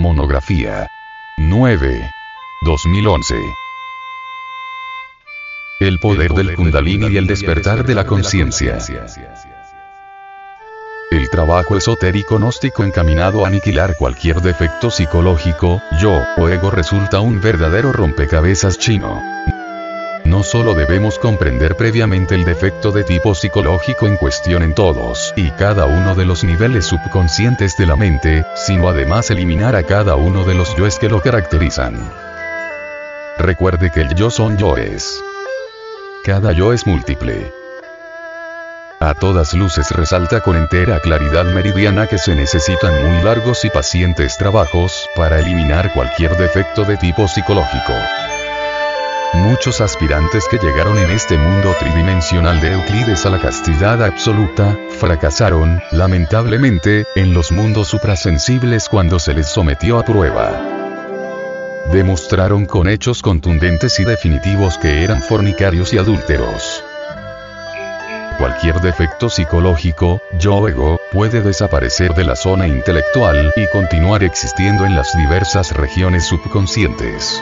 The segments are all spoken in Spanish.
Monografía 9. 2011. El poder del Kundalini y el despertar de la conciencia. El trabajo esotérico gnóstico encaminado a aniquilar cualquier defecto psicológico, yo, o ego resulta un verdadero rompecabezas chino. No solo debemos comprender previamente el defecto de tipo psicológico en cuestión en todos y cada uno de los niveles subconscientes de la mente, sino además eliminar a cada uno de los yoes que lo caracterizan. Recuerde que el yo son yoes. Cada yo es múltiple. A todas luces resalta con entera claridad meridiana que se necesitan muy largos y pacientes trabajos para eliminar cualquier defecto de tipo psicológico. Muchos aspirantes que llegaron en este mundo tridimensional de Euclides a la castidad absoluta, fracasaron, lamentablemente, en los mundos suprasensibles cuando se les sometió a prueba. Demostraron con hechos contundentes y definitivos que eran fornicarios y adúlteros. Cualquier defecto psicológico, yo ego, puede desaparecer de la zona intelectual y continuar existiendo en las diversas regiones subconscientes.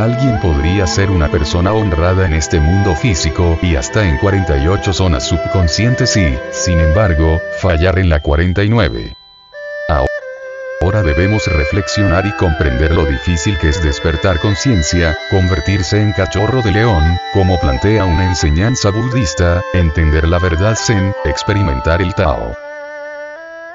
Alguien podría ser una persona honrada en este mundo físico y hasta en 48 zonas subconscientes y, sin embargo, fallar en la 49. Ahora debemos reflexionar y comprender lo difícil que es despertar conciencia, convertirse en cachorro de león, como plantea una enseñanza budista, entender la verdad zen, experimentar el Tao.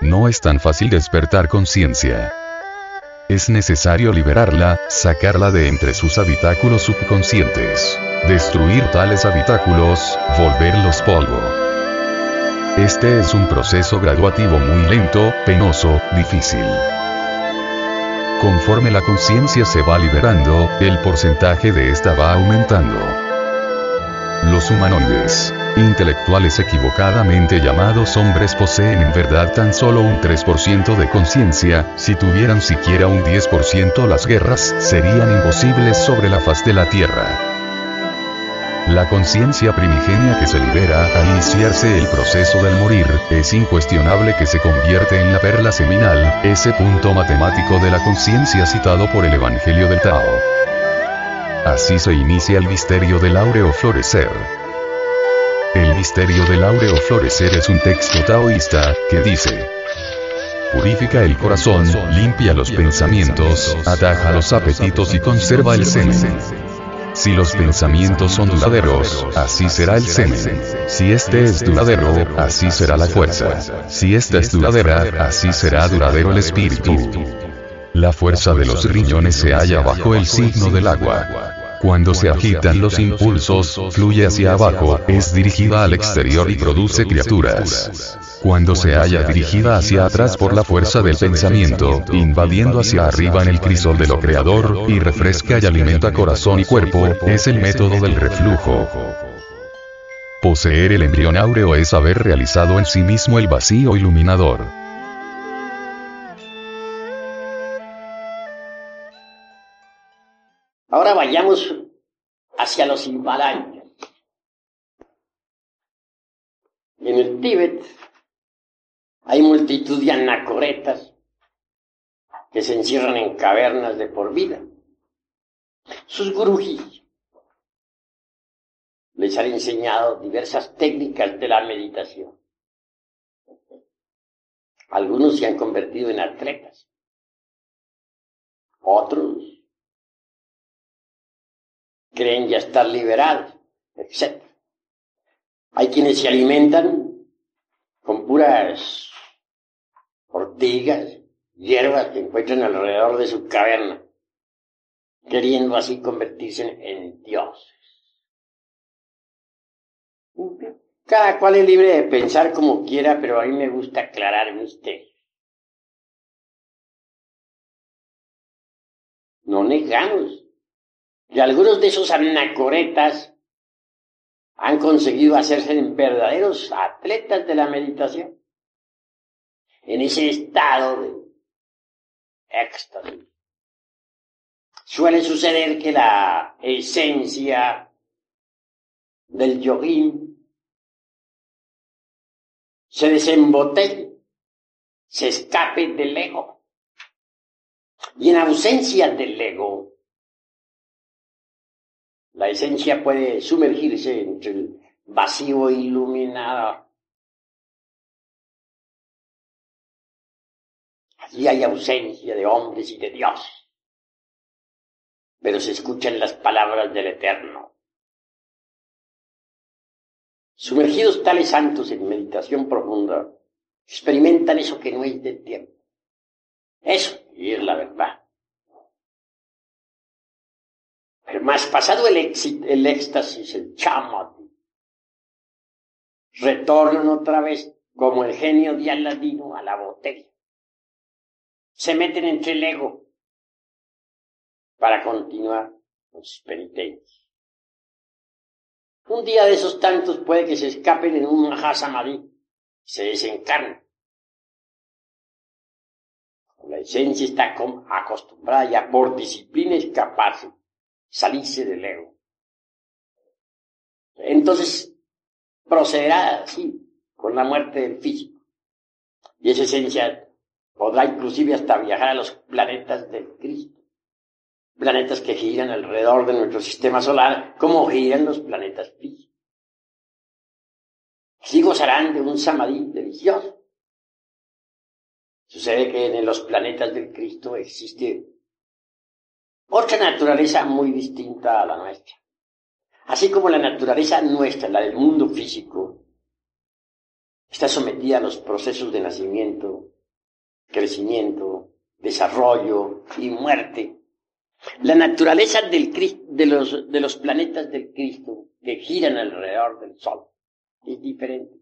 No es tan fácil despertar conciencia. Es necesario liberarla, sacarla de entre sus habitáculos subconscientes. Destruir tales habitáculos, volverlos polvo. Este es un proceso graduativo muy lento, penoso, difícil. Conforme la conciencia se va liberando, el porcentaje de esta va aumentando. Los humanoides, intelectuales equivocadamente llamados hombres poseen en verdad tan solo un 3% de conciencia, si tuvieran siquiera un 10% las guerras serían imposibles sobre la faz de la Tierra. La conciencia primigenia que se libera al iniciarse el proceso del morir, es incuestionable que se convierte en la perla seminal, ese punto matemático de la conciencia citado por el Evangelio del Tao. Así se inicia el misterio del áureo florecer. El misterio del áureo florecer es un texto taoísta, que dice, Purifica el corazón, limpia los pensamientos, ataja los apetitos y conserva el semen. Si los pensamientos son duraderos, así será el semen. Si este es duradero, así será la fuerza. Si esta es duradera, así será duradero el espíritu. La fuerza de los riñones se halla bajo el signo del agua. Cuando se agitan los impulsos, fluye hacia abajo, es dirigida al exterior y produce criaturas. Cuando se halla dirigida hacia atrás por la fuerza del pensamiento, invadiendo hacia arriba en el crisol de lo creador, y refresca y alimenta corazón y cuerpo, es el método del reflujo. Poseer el embrión áureo es haber realizado en sí mismo el vacío iluminador. Ahora vayamos hacia los Himalayas. En el Tíbet hay multitud de anacoretas que se encierran en cavernas de por vida. Sus gurujis les han enseñado diversas técnicas de la meditación. Algunos se han convertido en atletas. Otros creen ya estar liberados, etc. Hay quienes se alimentan con puras ortigas, hierbas que encuentran alrededor de su caverna, queriendo así convertirse en, dioses. Cada cual es libre de pensar como quiera, pero a mí me gusta aclarar misterios. No negamos y algunos de esos anacoretas han conseguido hacerse verdaderos atletas de la meditación. En ese estado de éxtasis. Suele suceder que la esencia del yogín se desembotelle, se escape del ego Y en ausencia del ego, la esencia puede sumergirse entre el vacío iluminado. Allí hay ausencia de hombres y de Dios, pero se escuchan las palabras del Eterno. Sumergidos tales santos en meditación profunda, experimentan eso que no es del tiempo. Eso, y es la verdad. Más pasado el, el éxtasis, el chama, retornan otra vez como el genio de Aladino a la botella. Se meten entre el ego para continuar con sus penitencias. Un día de esos tantos puede que se escapen en un Mahasamadhi, se desencarnen. La esencia está acostumbrada ya por disciplina escaparse, salirse del ego. Entonces procederá así, con la muerte del físico. Y esa esencia podrá inclusive hasta viajar a los planetas del Cristo. Planetas que giran alrededor de nuestro sistema solar, como giran los planetas físicos. Así gozarán de un samadhi delicioso. Sucede que en los planetas del Cristo existe otra naturaleza muy distinta a la nuestra. Así como la naturaleza nuestra, la del mundo físico, está sometida a los procesos de nacimiento, crecimiento, desarrollo y muerte. La naturaleza de, los, planetas del Cristo que giran alrededor del Sol es diferente.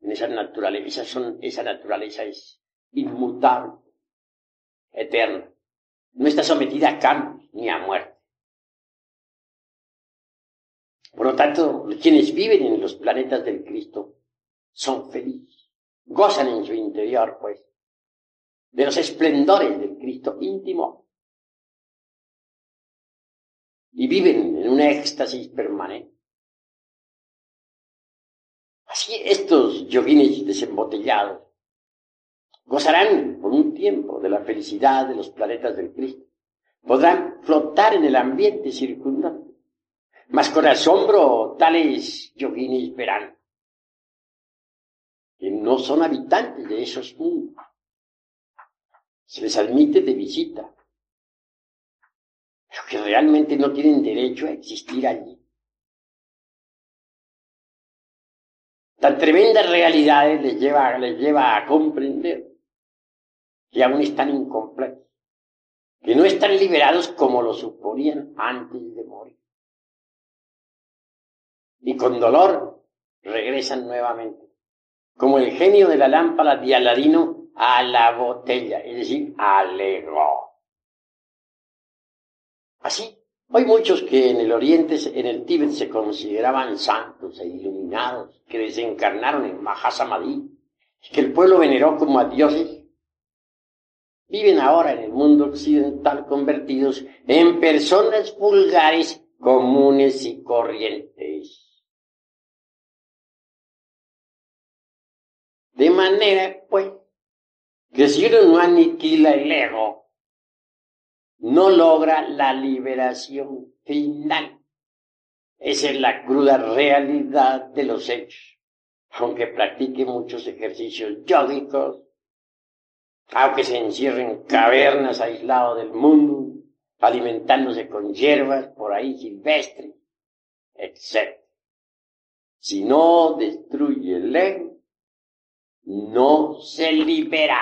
En esa naturaleza, esa naturaleza es inmutable, eterna. No está sometida a cambios ni a muerte. Por lo tanto, quienes viven en los planetas del Cristo son felices, gozan en su interior, pues, de los esplendores del Cristo íntimo y viven en un éxtasis permanente. Así estos yoguines desembotellados gozarán por un tiempo de la felicidad de los planetas del Cristo. Podrán flotar en el ambiente circundante mas con asombro tales yoguinis verán que no son habitantes de esos mundos. Se les admite de visita, pero que realmente no tienen derecho a existir allí. Tan tremendas realidades les lleva, les lleva a comprender que aún están incompletos, que no están liberados como lo suponían antes de morir y con dolor regresan nuevamente, como el genio de la lámpara de Aladino a la botella, es decir, al ego. Así, hay muchos que en el Oriente, en el Tíbet, se consideraban santos e iluminados, que desencarnaron en Mahasamadhi, que el pueblo veneró como a dioses, viven ahora en el mundo occidental convertidos en personas vulgares, comunes y corrientes. De manera, pues, que si uno no aniquila el ego, no logra la liberación final. Esa es la cruda realidad de los hechos. Aunque practique muchos ejercicios yógicos, aunque se encierre en cavernas aisladas del mundo, alimentándose con hierbas por ahí silvestres, etc. Si no destruye el ego, no se libera.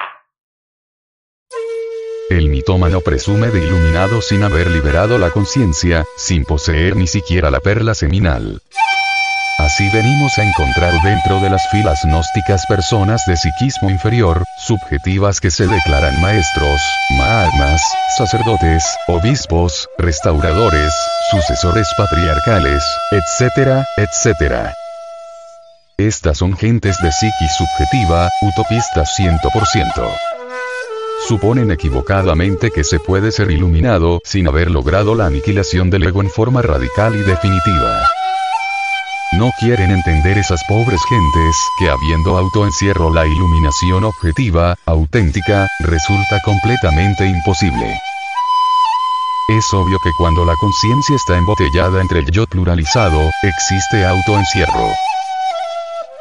El mitómano presume de iluminado sin haber liberado la conciencia, sin poseer ni siquiera la perla seminal. Así venimos a encontrar dentro de las filas gnósticas personas de psiquismo inferior, subjetivas que se declaran maestros, mahatmas, sacerdotes, obispos, restauradores, sucesores patriarcales, etcétera, etcétera. Estas son gentes de psiquis subjetiva, utopistas 100%. Suponen equivocadamente que se puede ser iluminado sin haber logrado la aniquilación del ego en forma radical y definitiva. No quieren entender esas pobres gentes que habiendo autoencierro la iluminación objetiva, auténtica, resulta completamente imposible. Es obvio que cuando la conciencia está embotellada entre el yo pluralizado, existe autoencierro.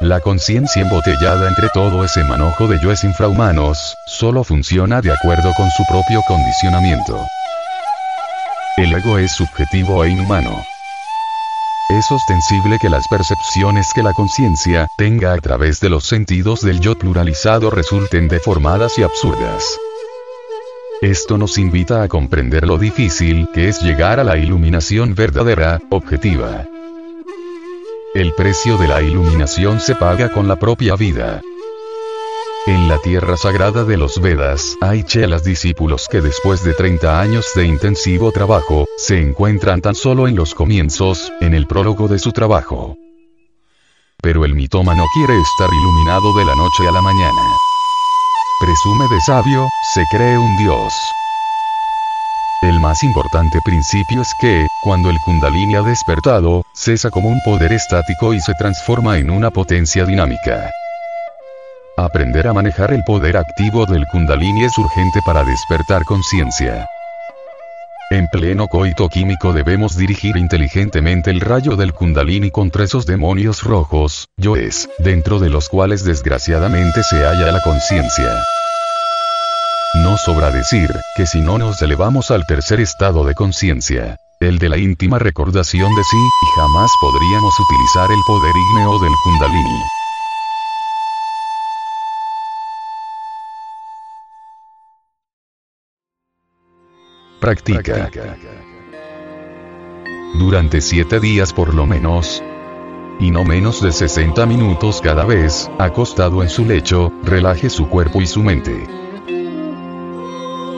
La conciencia embotellada entre todo ese manojo de yoes infrahumanos, solo funciona de acuerdo con su propio condicionamiento. El ego es subjetivo e inhumano. Es ostensible que las percepciones que la conciencia tenga a través de los sentidos del yo pluralizado resulten deformadas y absurdas. Esto nos invita a comprender lo difícil que es llegar a la iluminación verdadera, objetiva. El precio de la iluminación se paga con la propia vida. En la tierra sagrada de los Vedas, hay chelas discípulos que después de 30 años de intensivo trabajo, se encuentran tan solo en los comienzos, en el prólogo de su trabajo. Pero el mitómano quiere estar iluminado de la noche a la mañana. Presume de sabio, se cree un dios. El más importante principio es que, cuando el kundalini ha despertado, cesa como un poder estático y se transforma en una potencia dinámica. Aprender a manejar el poder activo del kundalini es urgente para despertar conciencia. En pleno coito químico debemos dirigir inteligentemente el rayo del kundalini contra esos demonios rojos, yoes, dentro de los cuales desgraciadamente se halla la conciencia. No sobra decir, que si no nos elevamos al tercer estado de conciencia, el de la íntima recordación de sí, jamás podríamos utilizar el poder ígneo del kundalini. Practica. Durante siete días por lo menos, y no menos de 60 minutos cada vez, acostado en su lecho, relaje su cuerpo y su mente.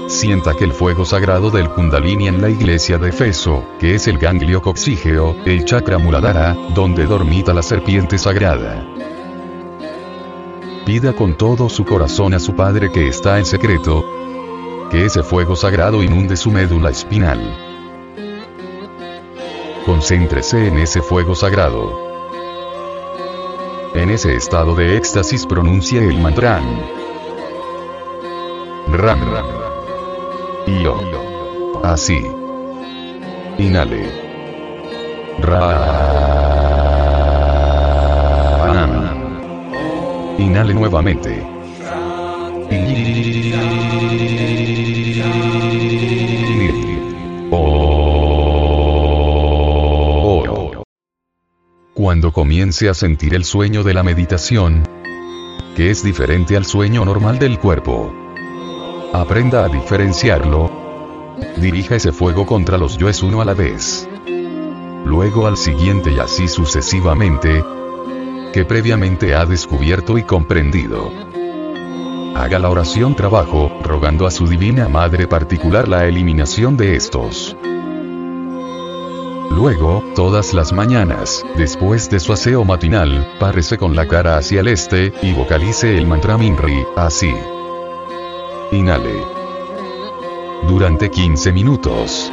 Sienta que el fuego sagrado del Kundalini en la iglesia de Feso, que es el ganglio coxígeo, el chakra muladhara, donde dormita la serpiente sagrada. Pida con todo su corazón a su Padre que está en secreto, que ese fuego sagrado inunde su médula espinal. Concéntrese en ese fuego sagrado. En ese estado de éxtasis pronuncia el mantra. Ram. Yo. Así. Inhale. Ram. Inhale nuevamente. Cuando comience a sentir el sueño de la meditación, que es diferente al sueño normal del cuerpo, aprenda a diferenciarlo. Dirija ese fuego contra los yoes uno a la vez. Luego al siguiente y así sucesivamente, que previamente ha descubierto y comprendido. Haga la oración trabajo, rogando a su Divina Madre particular la eliminación de estos. Luego, todas las mañanas, después de su aseo matinal, párese con la cara hacia el este, y vocalice el mantra Minri, así. Inhale. Durante 15 minutos.